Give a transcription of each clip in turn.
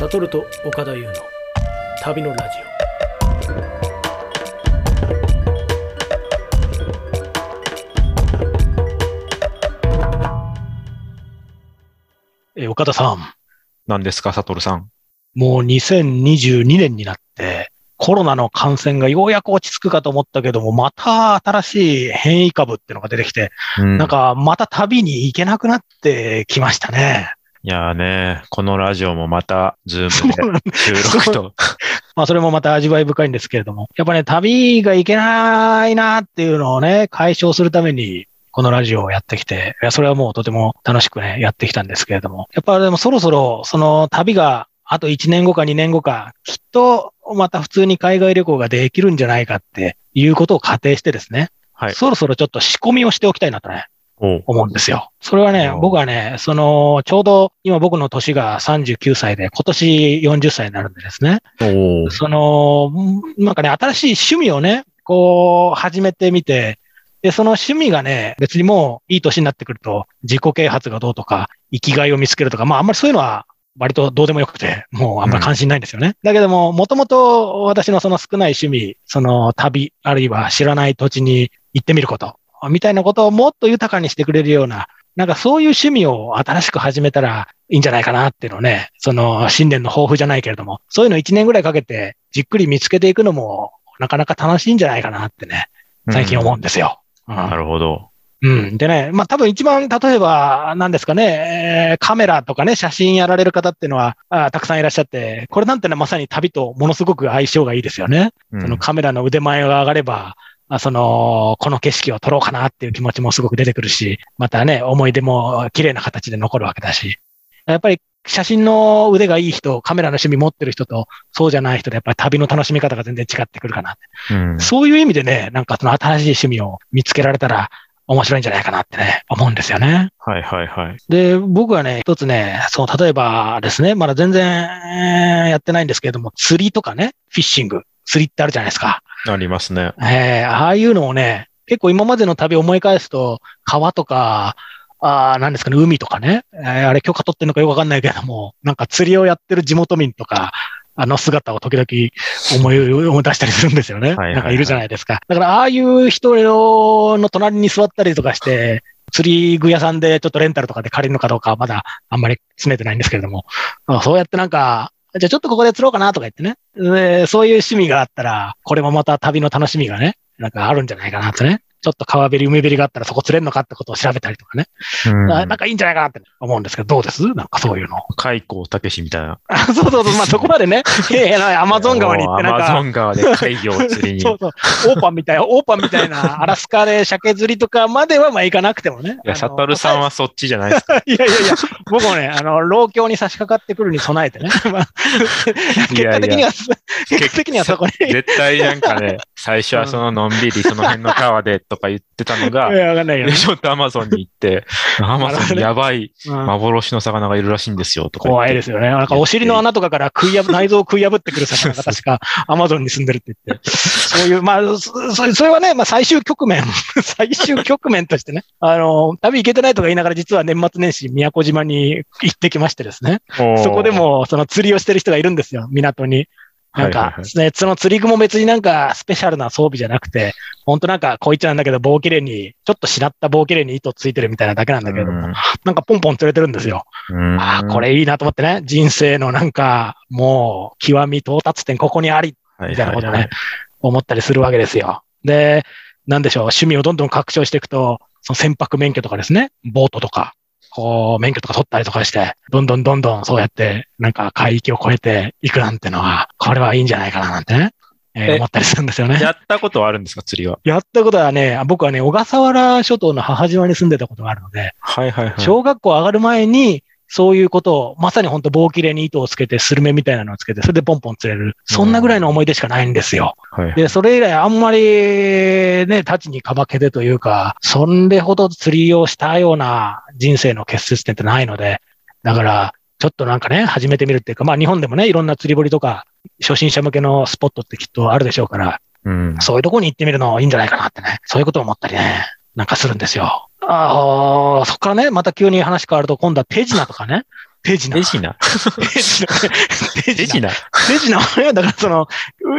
サトルと岡田優の旅のラジオ。え岡田さん。何ですか、サトルさん。もう2022年になって、コロナの感染がようやく落ち着くかと思ったけども、また新しい変異株っていうのが出てきて、うん、なんかまた旅に行けなくなってきましたね。いやーね、このラジオもまた、ズームで収録と。まあ、それもまた味わい深いんですけれども、やっぱね、旅がいけないなっていうのをね、解消するために、このラジオをやってきて、いや、それはもうとても楽しくね、やってきたんですけれども、やっぱでもそろそろ、その旅があと1年後か2年後か、きっとまた普通に海外旅行ができるんじゃないかっていうことを仮定してですね、はい。そろそろちょっと仕込みをしておきたいなとね、思うんですよ。それはね、僕はね、その、ちょうど今僕の年が39歳で、今年40歳になるんでですね。その、なんかね、新しい趣味をね、こう、始めてみて、で、その趣味がね、別にもういい年になってくると、自己啓発がどうとか、生きがいを見つけるとか、まああんまりそういうのは割とどうでもよくて、もうあんまり関心ないんですよね。うん、だけども、もともと私のその少ない趣味、その旅、あるいは知らない土地に行ってみること、みたいなことをもっと豊かにしてくれるような、なんかそういう趣味を新しく始めたらいいんじゃないかなっていうのをね、その新年の抱負じゃないけれども、そういうの1年ぐらいかけてじっくり見つけていくのもなかなか楽しいんじゃないかなってね、最近思うんですよ。うん、なるほど。うん。でね、まあ多分一番、例えば、何ですかね、えー、カメラとかね、写真やられる方っていうのはあたくさんいらっしゃって、これなんてのはまさに旅とものすごく相性がいいですよね。うん、そのカメラの腕前が上がれば、あその、この景色を撮ろうかなっていう気持ちもすごく出てくるし、またね、思い出も綺麗な形で残るわけだし。やっぱり写真の腕がいい人、カメラの趣味持ってる人と、そうじゃない人で、やっぱり旅の楽しみ方が全然違ってくるかなうん、そういう意味でね、なんかその新しい趣味を見つけられたら、面白いんじゃないかなってね、思うんですよね。はいはいはい。で、僕はね、一つね、そう、例えばですね、まだ全然、えー、やってないんですけれども、釣りとかね、フィッシング、釣りってあるじゃないですか。ありますね。えー、ああいうのをね、結構今までの旅を思い返すと、川とか、あなんですかね、海とかね、えー、あれ許可取ってんのかよくわかんないけれども、なんか釣りをやってる地元民とか、あの姿を時々思い、思い出したりするんですよね。なんかいるじゃないですか。だから、ああいう人の隣に座ったりとかして、釣り具屋さんでちょっとレンタルとかで借りるのかどうかはまだあんまり詰めてないんですけれども、そうやってなんか、じゃあちょっとここで釣ろうかなとか言ってね。でそういう趣味があったら、これもまた旅の楽しみがね、なんかあるんじゃないかなとね。ちょっと川べり、海べりがあったらそこ釣れるのかってことを調べたりとかね。うん、なんかいいんじゃないかなって思うんですけど、どうです？なんかそういうの。海溝たけしみたいな。そうそうそう、まあそこまでね、ええアマゾン川に行ってなんか。アマゾン川で海魚を釣りに。そうそう。オーパンみたいな、オーパンみたいな、アラスカで鮭釣りとかまではまあ行かなくてもね。いや、サトルさんはそっちじゃないですか。いやいやいや、僕もね、あの、老境に差し掛かってくるに備えてね。まあ、結果的には、結果的にはそこに。絶対なんかね、最初はそののんびりその辺の川でとか言ってたのが、ちょっとアマゾンに行って、アマゾンにやばい幻の魚がいるらしいんですよ、とか。怖いですよね。なんかお尻の穴とかから食い破、内臓を食い破ってくる魚が確かアマゾンに住んでるって言って、そういう、まあ、そそれはね、まあ最終局面、最終局面としてね、あの、旅行けてないとか言いながら実は年末年始宮古島に行ってきましてですね、そこでもその釣りをしてる人がいるんですよ、港に。なんか、ね、その釣り具も別になんかスペシャルな装備じゃなくて、本当なんかこいつなんだけど棒切れに、ちょっとしなった棒切れに糸ついてるみたいなだけなんだけども、なんかポンポン釣れてるんですよ。ああ、これいいなと思ってね、人生のなんかもう極み到達点ここにあり、みたいなことね、思ったりするわけですよ。で、なんでしょう、趣味をどんどん拡張していくと、その船舶免許とかですね、ボートとか、こう、免許とか取ったりとかして、どんどんどんどんそうやって、なんか海域を越えていくなんてのは、これはいいんじゃないかななんてね。えー、思ったりするんですよね。やったことはあるんですか、釣りは？やったことはね、僕はね、小笠原諸島の母島に住んでたことがあるので、はいはいはい。小学校上がる前に、そういうことを、まさに本当棒切れに糸をつけて、スルメみたいなのをつけて、それでポンポン釣れる。そんなぐらいの思い出しかないんですよ。はい、で、それ以来あんまりね、立ちにかまけてというか、そんでほど釣りをしたような人生の結節点ってないので、だから、ちょっとなんかね、始めてみるっていうか、まあ日本でもね、いろんな釣り堀とか、初心者向けのスポットってきっとあるでしょうから、うん、そういうとこに行ってみるのいいんじゃないかなってね、そういうことを思ったりね、なんかするんですよ。ああ、そこからね、また急に話変わると、今度は手品とかね。手品。手品？手品。手品手品はね、だからその、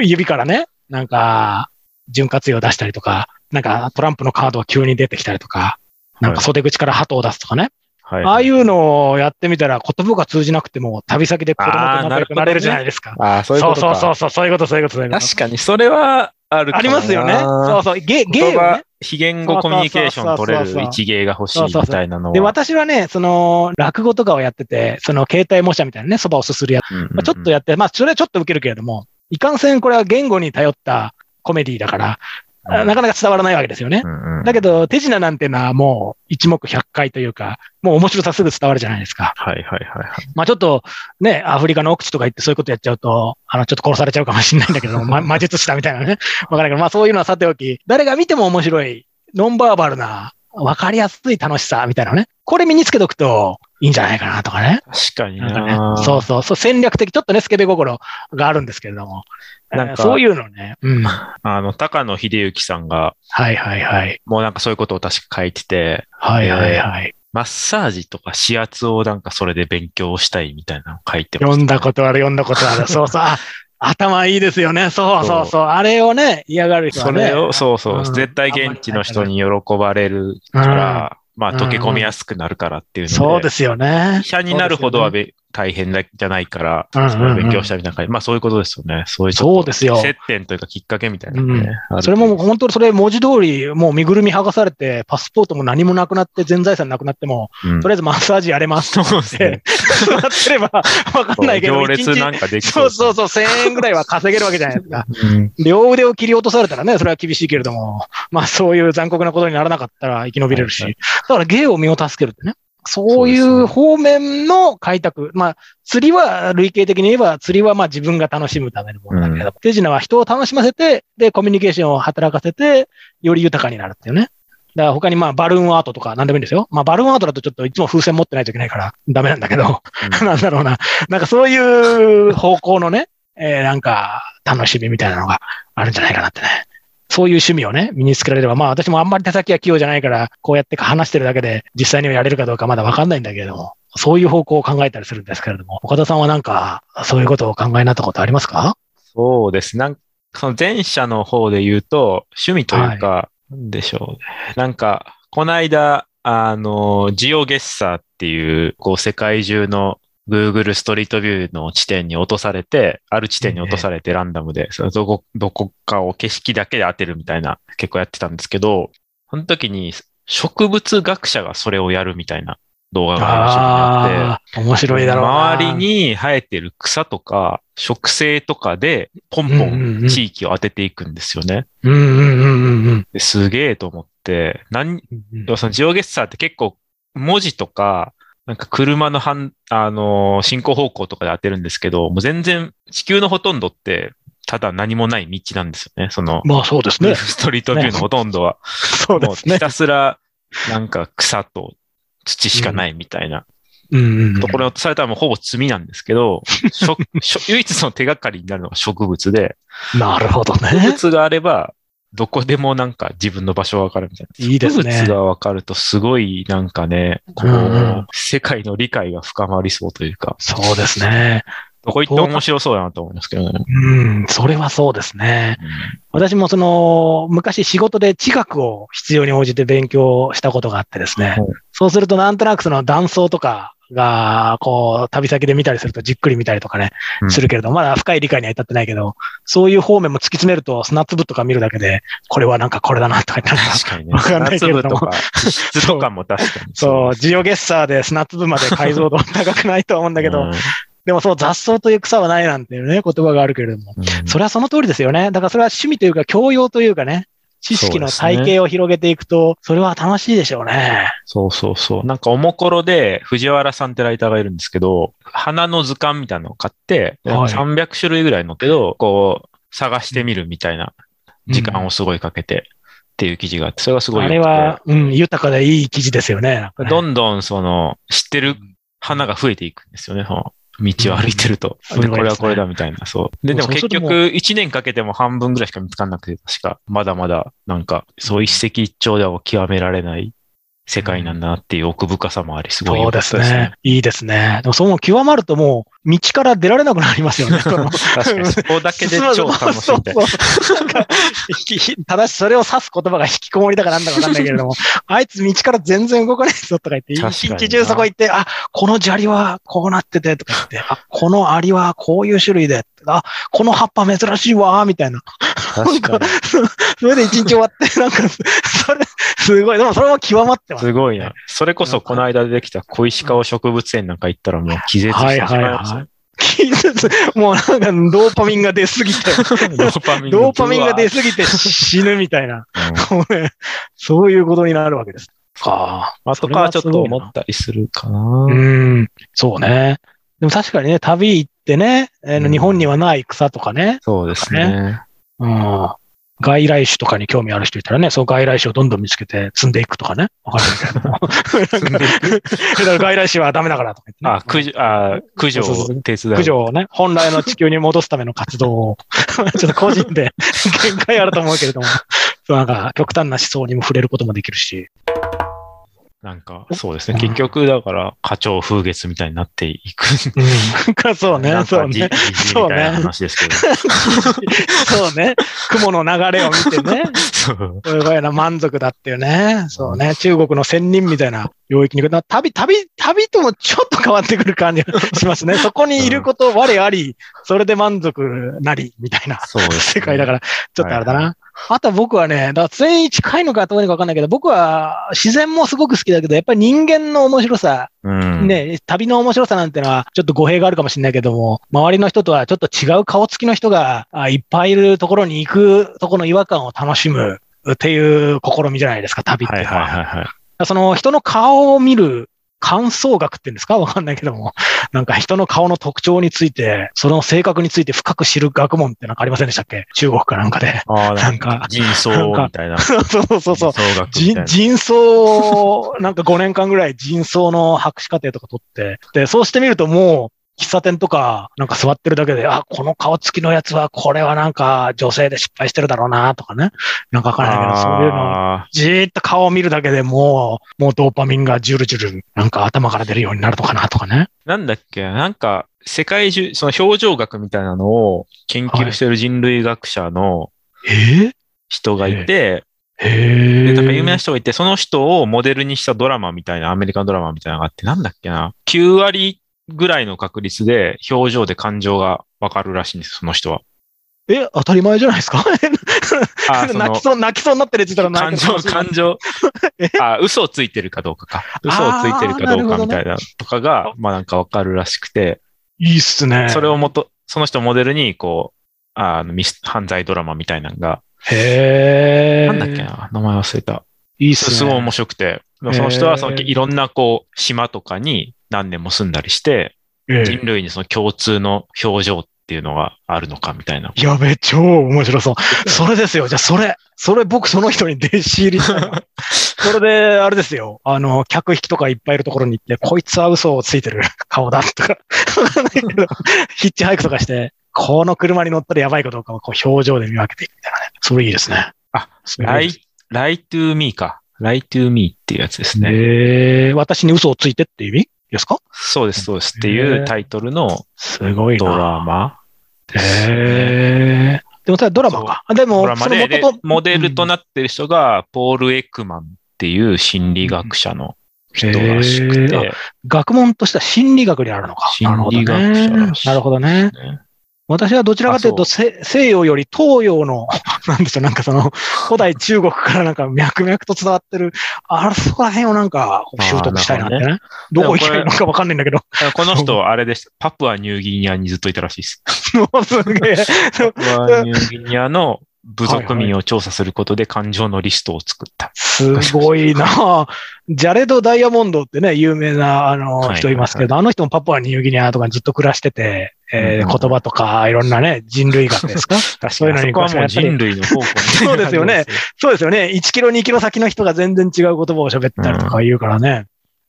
指からね、なんか、潤滑油を出したりとか、なんかトランプのカードが急に出てきたりとか、なんか袖口から鳩を出すとかね。はい、ああいうのをやってみたら言葉が通じなくても旅先で子供と仲良くなれるじゃないですか。ああ、そういうことそうそうそう、そういうこと、そういうこと、そういうこと。確かに、それはあるありますよね。そうそう。ゲ、ゲーね。非言語コミュニケーション取れる一芸が欲しいみたいなのは。で、私はね、その、落語とかをやってて、その、携帯模写みたいなね、そばをすするやつ、まあ、ちょっとやって、まあ、それはちょっと受けるけれども、いかんせんこれは言語に頼ったコメディだから、なかなか伝わらないわけですよね。うんうん、だけど、手品なんてのはもう一目百回というか、もう面白さすぐ伝わるじゃないですか。はいはいはい、はい。まあちょっとね、アフリカの奥地とか行ってそういうことやっちゃうと、あの、ちょっと殺されちゃうかもしれないんだけど、ま、魔術師だみたいなね。わからないけど、まあそういうのはさておき、誰が見ても面白い、ノンバーバルな、わかりやすい楽しさみたいなね。これ身につけとくといいんじゃないかなとかね。確かにね。そうそうそう、戦略的、ちょっとね、スケベ心があるんですけれども。なんか、そういうのね。うん。あの、高野秀幸さんが、はいはいはい。もうなんかそういうことを確か書いてて、はいはいはい。マッサージとか指圧をなんかそれで勉強したいみたいなの書いてます、ね、読んだことある、読んだことある。そうそう。頭いいですよね。そうそうそう。あれをね、嫌がる人はね。それを、そうそう。うん、絶対現地の人に喜ばれるから、まあ、溶け込みやすくなるからっていうので、そうですよね。医者になるほどはべ、大変だじゃないから、勉強したみたいな感じ。まあそういうことですよね。そういうそうですよ。接点というかきっかけみたいなね。うん、それも本当にそれ文字通り、もう身ぐるみ剥がされて、パスポートも何もなくなって、全財産なくなっても、うん、とりあえずマッサージやれますと思って、そうな ってればわかんないけど、行列なんかできそうそうそう、1000円ぐらいは稼げるわけじゃないですか。うん、両腕を切り落とされたらね、それは厳しいけれども、まあそういう残酷なことにならなかったら生き延びれるし、だから芸を身を助けるってね。そういう方面の開拓。まあ、釣りは類型的に言えば、釣りはまあ自分が楽しむためのものだけど、うん、手品は人を楽しませて、で、コミュニケーションを働かせて、より豊かになるっていうね。だから他にまあバルーンアートとか何でもいいんですよ。まあバルーンアートだとちょっといつも風船持ってないといけないからダメなんだけど、うん、なんだろうな。なんかそういう方向のね、えー、なんか楽しみみたいなのがあるんじゃないかなってね。そういう趣味をね、身につけられれば、まあ私もあんまり手先は器用じゃないから、こうやって話してるだけで実際にはやれるかどうかまだわかんないんだけれども、そういう方向を考えたりするんですけれども、岡田さんはなんか、そういうことを考えになったことありますか？そうです。なんその前者の方で言うと、趣味というか、はい、なんでしょう。なんか、この間、あの、ジオゲッサーっていう、こう、世界中の Google ストリートビューの地点に落とされて、ある地点に落とされてランダムで、そのどこ、どこかを景色だけで当てるみたいな結構やってたんですけど、その時に植物学者がそれをやるみたいな動画があって、面白いだろうな。周りに生えてる草とか植生とかでポンポン地域を当てていくんですよね。すげえと思って、何、そのジオゲッサーって結構文字とかなんか車の反、あのー、進行方向とかで当てるんですけど、もう全然地球のほとんどって、ただ何もない道なんですよね。その、まあそうですね。ストリートビューのほとんどは。そうですね。ひたすら、なんか草と土しかないみたいな。うんところされたらもうほぼ罪なんですけど、唯一の手がかりになるのが植物で。なるほどね。植物があれば、どこでもなんか自分の場所がわかるみたいな。いいですね。がわかるとすごいなんかね、こう、うん、世界の理解が深まりそうというか。そうですね。どこ行って面白そうだなと思いますけどね。うん、それはそうですね。うん、私もその、昔仕事で地学を必要に応じて勉強したことがあってですね。うん、そうするとなんとなくその断層とか、が、こう、旅先で見たりするとじっくり見たりとかね、するけれど、まだ深い理解には至ってないけど、そういう方面も突き詰めると砂粒とか見るだけで、これはなんかこれだなとか、確かにね。わかんないけれども。質とかも確かに。そう、ジオゲッサーで砂粒まで解像度高くないと思うんだけど、でもその雑草という草はないなんていうね、言葉があるけれども、それはその通りですよね。だからそれは趣味というか教養というかね、知識の体系を広げていくと、それは楽しいでしょうね。そうそうそう。なんかおもころで藤原さんってライターがいるんですけど、花の図鑑みたいなのを買って、はい、300種類ぐらいのけど、こう、探してみるみたいな時間をすごいかけて、っていう記事があって、それがすごいあれは、うん、豊かでいい記事ですよね。ねどんどんその、知ってる花が増えていくんですよね。道を歩いてると。うん、で、これはこれだ。みたいな、そう。で、でも結局、1年かけても半分ぐらいしか見つかんなくて、確か、まだまだ、なんか、そう一石一鳥では極められない世界なんだなっていう奥深さもあり、すごいそうですね。いいですね。でもその極まるともう、道から出られなくなりますよね。確かに、そこだけで超楽しいみたいな。そうそうただしそれを指す言葉が引きこもりだかなんだかわかんないけれども、あいつ道から全然動かないぞとか言って、一日中そこ行って、あ、この砂利はこうなっててとか言って、あ、このアリはこういう種類で、あ、この葉っぱ珍しいわ、みたいな。確かに。それで一日終わって、なんか、それ、すごい。でもそれも極まってます。すごいな。それこそこの間できた小石川植物園なんか行ったらもう気絶してしまいますよ。気絶もうなんかドーパミンが出すぎて、ドーパミンドーパミンが出すすぎて死ぬみたいな、こうね そういうことになるわけです。ああ。後からちょっと思ったりするかな。うん、そうね。でも確かにね、旅行ってね、うん日本にはない草とかね、そうですね。うん、外来種とかに興味ある人いたらね、その外来種をどんどん見つけて積んでいくとかね。わかるけれど だから外来種はダメだからとか言ってね。あ、駆除、あ、駆除を手伝う。駆除をね、本来の地球に戻すための活動を、ちょっと個人で限界あると思うけれども、そうなんか極端な思想にも触れることもできるし。なんか、そうですね。結局、だから、花鳥風月みたいになっていく。うん。か そうね、そうね。かじじじみたいな話ですけど。そうね。雲の流れを見てね、そう。すごいな満足だっていうね。そうね。中国の仙人みたいな領域に行く。な旅、旅、旅ともちょっと変わってくる感じが しますね。そこにいること、我あり、それで満足なり、みたいなそうです、世界だから、ちょっとあれだな。あとは僕はね、だから全員近いのかどうかわかんないけど、僕は自然もすごく好きだけど、やっぱり人間の面白さ、うん。ね、旅の面白さなんてのは、ちょっと語弊があるかもしれないけども、周りの人とはちょっと違う顔つきの人があいっぱいいるところに行くところの違和感を楽しむっていう試みじゃないですか、旅ってはいいうのは。はいはいはい。その人の顔を見る感想学っていうんですか？わかんないけども。なんか人の顔の特徴について、その性格について深く知る学問ってなんかありませんでしたっけ？中国かなんかで。ああ、なんんか、人相みたいな。そうそうそう。人相学みたいな。人人相、なんか5年間ぐらい人相の博士課程とか取って、で、そうしてみるともう、喫茶店とか、なんか座ってるだけで、あ、この顔つきのやつは、これはなんか女性で失敗してるだろうな、とかね。なんかわかんないけど、そういうのじーっと顔を見るだけでもう、もうドーパミンがジュルジュル、なんか頭から出るようになるのかな、とかね。ーなんだっけなんか、世界中、その表情学みたいなのを研究してる人類学者のえ人がいて、へで、え。なんか有名な人がいて、その人をモデルにしたドラマみたいな、アメリカンドラマみたいなのがあって、なんだっけな ?9 割ぐらいの確率で表情で感情がわかるらしいんです、その人は。え、当たり前じゃないですか？泣きそう、泣きそうになってるやつ言ったら感情、泣いてるかもしれない感情、あ、嘘をついてるかどうかか。嘘をついてるかどうかみたいなとかが、まあなんかわかるらしくて、いいっすね。それをもと、その人をモデルに、こう、あの、ミス、犯罪ドラマみたいなのが、へえ。なんだっけな？名前忘れた。いいっすね。すごい面白くて、その人はそのいろんなこう、島とかに何年も住んだりして、ええ人類にその共通の表情っていうのがあるのかみたいな。やべ、超面白そう。それですよ。じゃあ、それ、それ僕その人に弟子入りした それで、あれですよ。あの、客引きとかいっぱいいるところに行って、こいつは嘘をついてる顔だとか、わかんないけどヒッチハイクとかして、この車に乗ったらやばいかどうかをこう表情で見分けていくみたいなね。それいいですね。あ、 Lie、 Lie to Me か。 Lie to Me っていうやつですね。えー、私に嘘をついてっていう意味？ですか？そうです、そうですっていうタイトルのすごいな。ドラマ。へえ。でもそれはドラマか。でも、ドラマで、でモデルとなってる人が、ポール・エクマンっていう心理学者の人らしくへて、学問としては心理学にあるのか。心理学者らしいなるほどね。なるほどね。ね私はどちらかというと、西洋より東洋の、なんでしょう、なんかその、古代中国からなんか脈々と伝わってる、あそこら辺をなんか習得したいなってあーね。どこ行けばいいのかわかんないんだけど。この人、あれです。パプアニューギニアにずっといたらしいです。すげえ。パプアニューギニアの部族民を調査することで感情のリストを作った。すごいなジャレド・ダイヤモンドってね、有名なあのはい人いますけど、あの人もパプアニューギニアとかにずっと暮らしてて、えーうん言葉とかいろんなね、人類学ですか？確そういうのにそこはもう人類の方向にそうですよね。そうですよね。1キロ、2キロ先の人が全然違う言葉を喋ったりとか言うからね。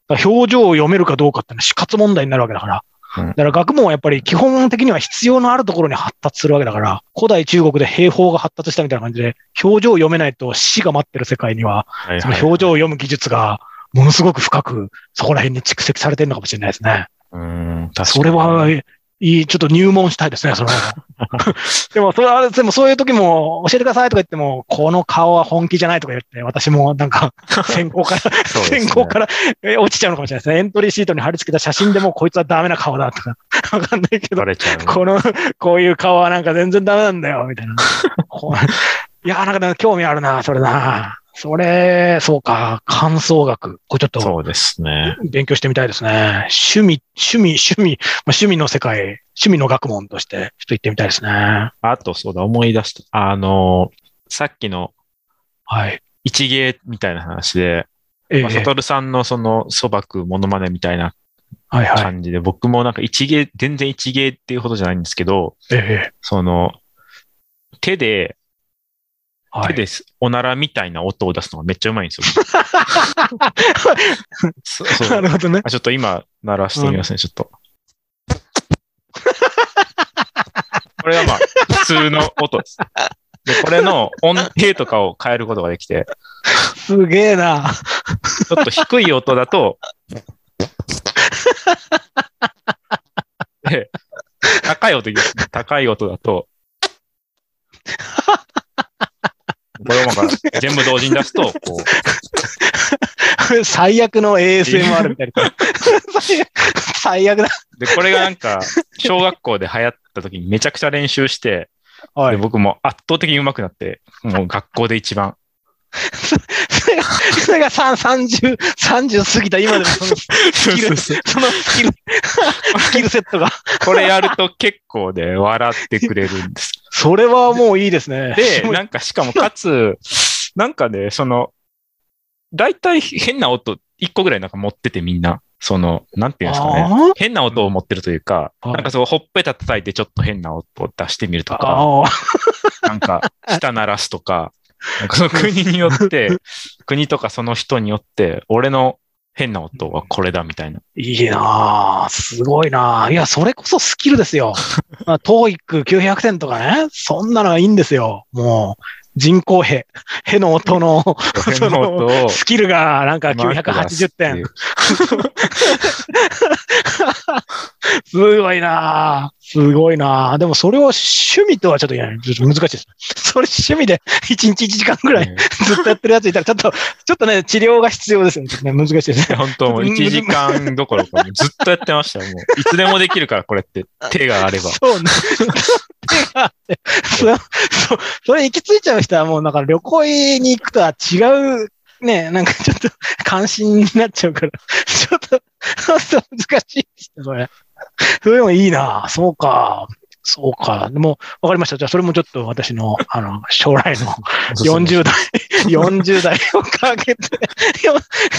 だから表情を読めるかどうかってのは死活問題になるわけだから。うんだから学問はやっぱり基本的には必要のあるところに発達するわけだから、古代中国で兵法が発達したみたいな感じで、表情を読めないと死が待ってる世界には、その表情を読む技術がものすごく深くそこら辺に蓄積されてるのかもしれないですね。うん、確かに。それは、いい、ちょっと入門したいですね、その。でも、それは、でもそういう時も教えてくださいとか言っても、この顔は本気じゃないとか言って、私もなんか、先行から、ね先行からえ落ちちゃうのかもしれないですね。エントリーシートに貼り付けた写真でもこいつはダメな顔だとか、わかんないけどね。この、こういう顔はなんか全然ダメなんだよ、みたいな。いや、なんかね興味あるな、それな。それ、そうか、感想学。これちょっとそうですね。勉強してみたいですね。趣味、趣味、趣味、まあ、趣味の世界、趣味の学問として、ちょっと行ってみたいですね。あと、そうだ、思い出した。あの、さっきのはい。一芸みたいな話で、ええまあ、サトルさんのその、そばくモノマネみたいなはいはい。感じで、僕もなんか一芸、全然一芸っていうほどじゃないんですけど、ええその、手で、はい。手でおならみたいな音を出すのがめっちゃうまいんですよ。そうそなうるほどね。あちょっと今、鳴らしてみますね、ちょっと。これがまあ、普通の音です。で、これの音程とかを変えることができて、すげえな。ちょっと低い音だと、で、高い音。高い音だと、これをまあ全部同時に出すと、こう、最悪の ASMR みたいな。最悪だ。で、これがなんか、小学校で流行った時にめちゃくちゃ練習して、はい。で僕も圧倒的に上手くなって、もう学校で一番。それが、それがさ30、30過ぎた今でもそのスキル、そのスキル、スキルセットが。これやると結構で笑ってくれるんです。それはもういいですね。で、なんかしかもかつ、なんかね、その、大体変な音一個ぐらいなんか持っててみんな。その、なんていうんですかね。あ変な音を持ってるというか、はいなんかそう、ほっぺた叩いてちょっと変な音を出してみるとか、あ なんか、舌鳴らすとか、なんかその国によって、国とかその人によって、俺の変な音はこれだみたいな。いいなあすごいなあいや、それこそスキルですよ。まあ、TOEIC900 点とかね、そんなのはいいんですよ。もう、人工へ、への音の変な音を、スキルがなんかうまく出980すってい点う。すごいなあすごいなあでもそれを趣味とはちょっといやちょっと難しいです。それ趣味で1日1時間ぐらいねずっとやってるやついたら、ちょっと、ちょっとね、治療が必要ですよね。難しいですね。本当もう1時間どころかずっとやってましたよ。もういつでもできるから、これって。手があれば。そうね。手があってそれ行き着いちゃう人はもうなんか旅行に行くとは違う、ね、なんかちょっと関心になっちゃうから、ちょっと、ちょっと難しいそれ。それもいいなそうか。そうか。でも、わかりました。じゃあ、それもちょっと私の、あの、将来の40代、40代をかけて、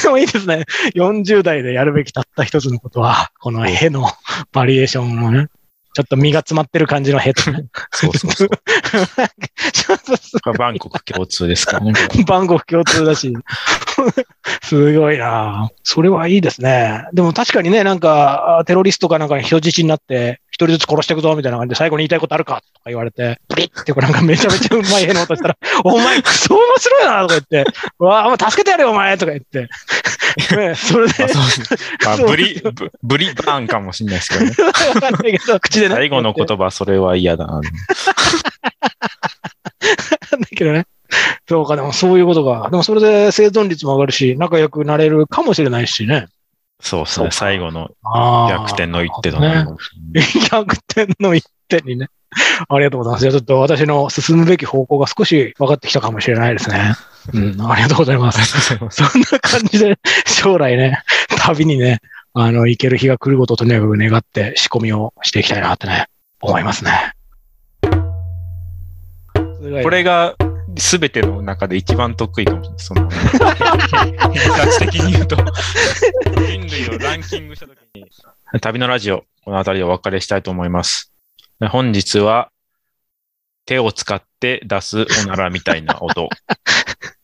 でもいいですね。40代でやるべきたった一つのことは、このへのバリエーションのね、ちょっと身が詰まってる感じのへとね。そうそうそう。バンコク共通ですからね。番号共通だし。すごいなそれはいいですね。でも確かにね、なんか、あテロリストかなんかに人質になって、一人ずつ殺していくぞ、みたいな感じで、最後に言いたいことあるかとか言われて、プリッってこうなんかめちゃめちゃうまい絵の音したら、お前クソ面白いなとか言って、うわあ、もう助けてやるよ、お前とか言って。ね、それでまあ、ブリ、ブブリバーンかもしれないですけどね。わかんないけど、口でね。最後の言葉、それは嫌だな。だけどね。そうか、でもそういうことが。でもそれで生存率も上がるし、仲良くなれるかもしれないしね。そうですね。そうか最後の逆転の一手となるかもしれない。逆転の一手にね。ありがとうございます。じゃあちょっと私の進むべき方向が少し分かってきたかもしれないですね。うん、ありがとうございます。そんな感じで、将来ね、旅にね、あの、行ける日が来ることをとにかく願って仕込みをしていきたいなってね、思いますね。これが全ての中で一番得意かもしれない。その、偏差値的に言うと、人類をランキングしたときに、旅のラジオ、この辺りでお別れしたいと思います。本日は、手を使って出すおならみたいな音。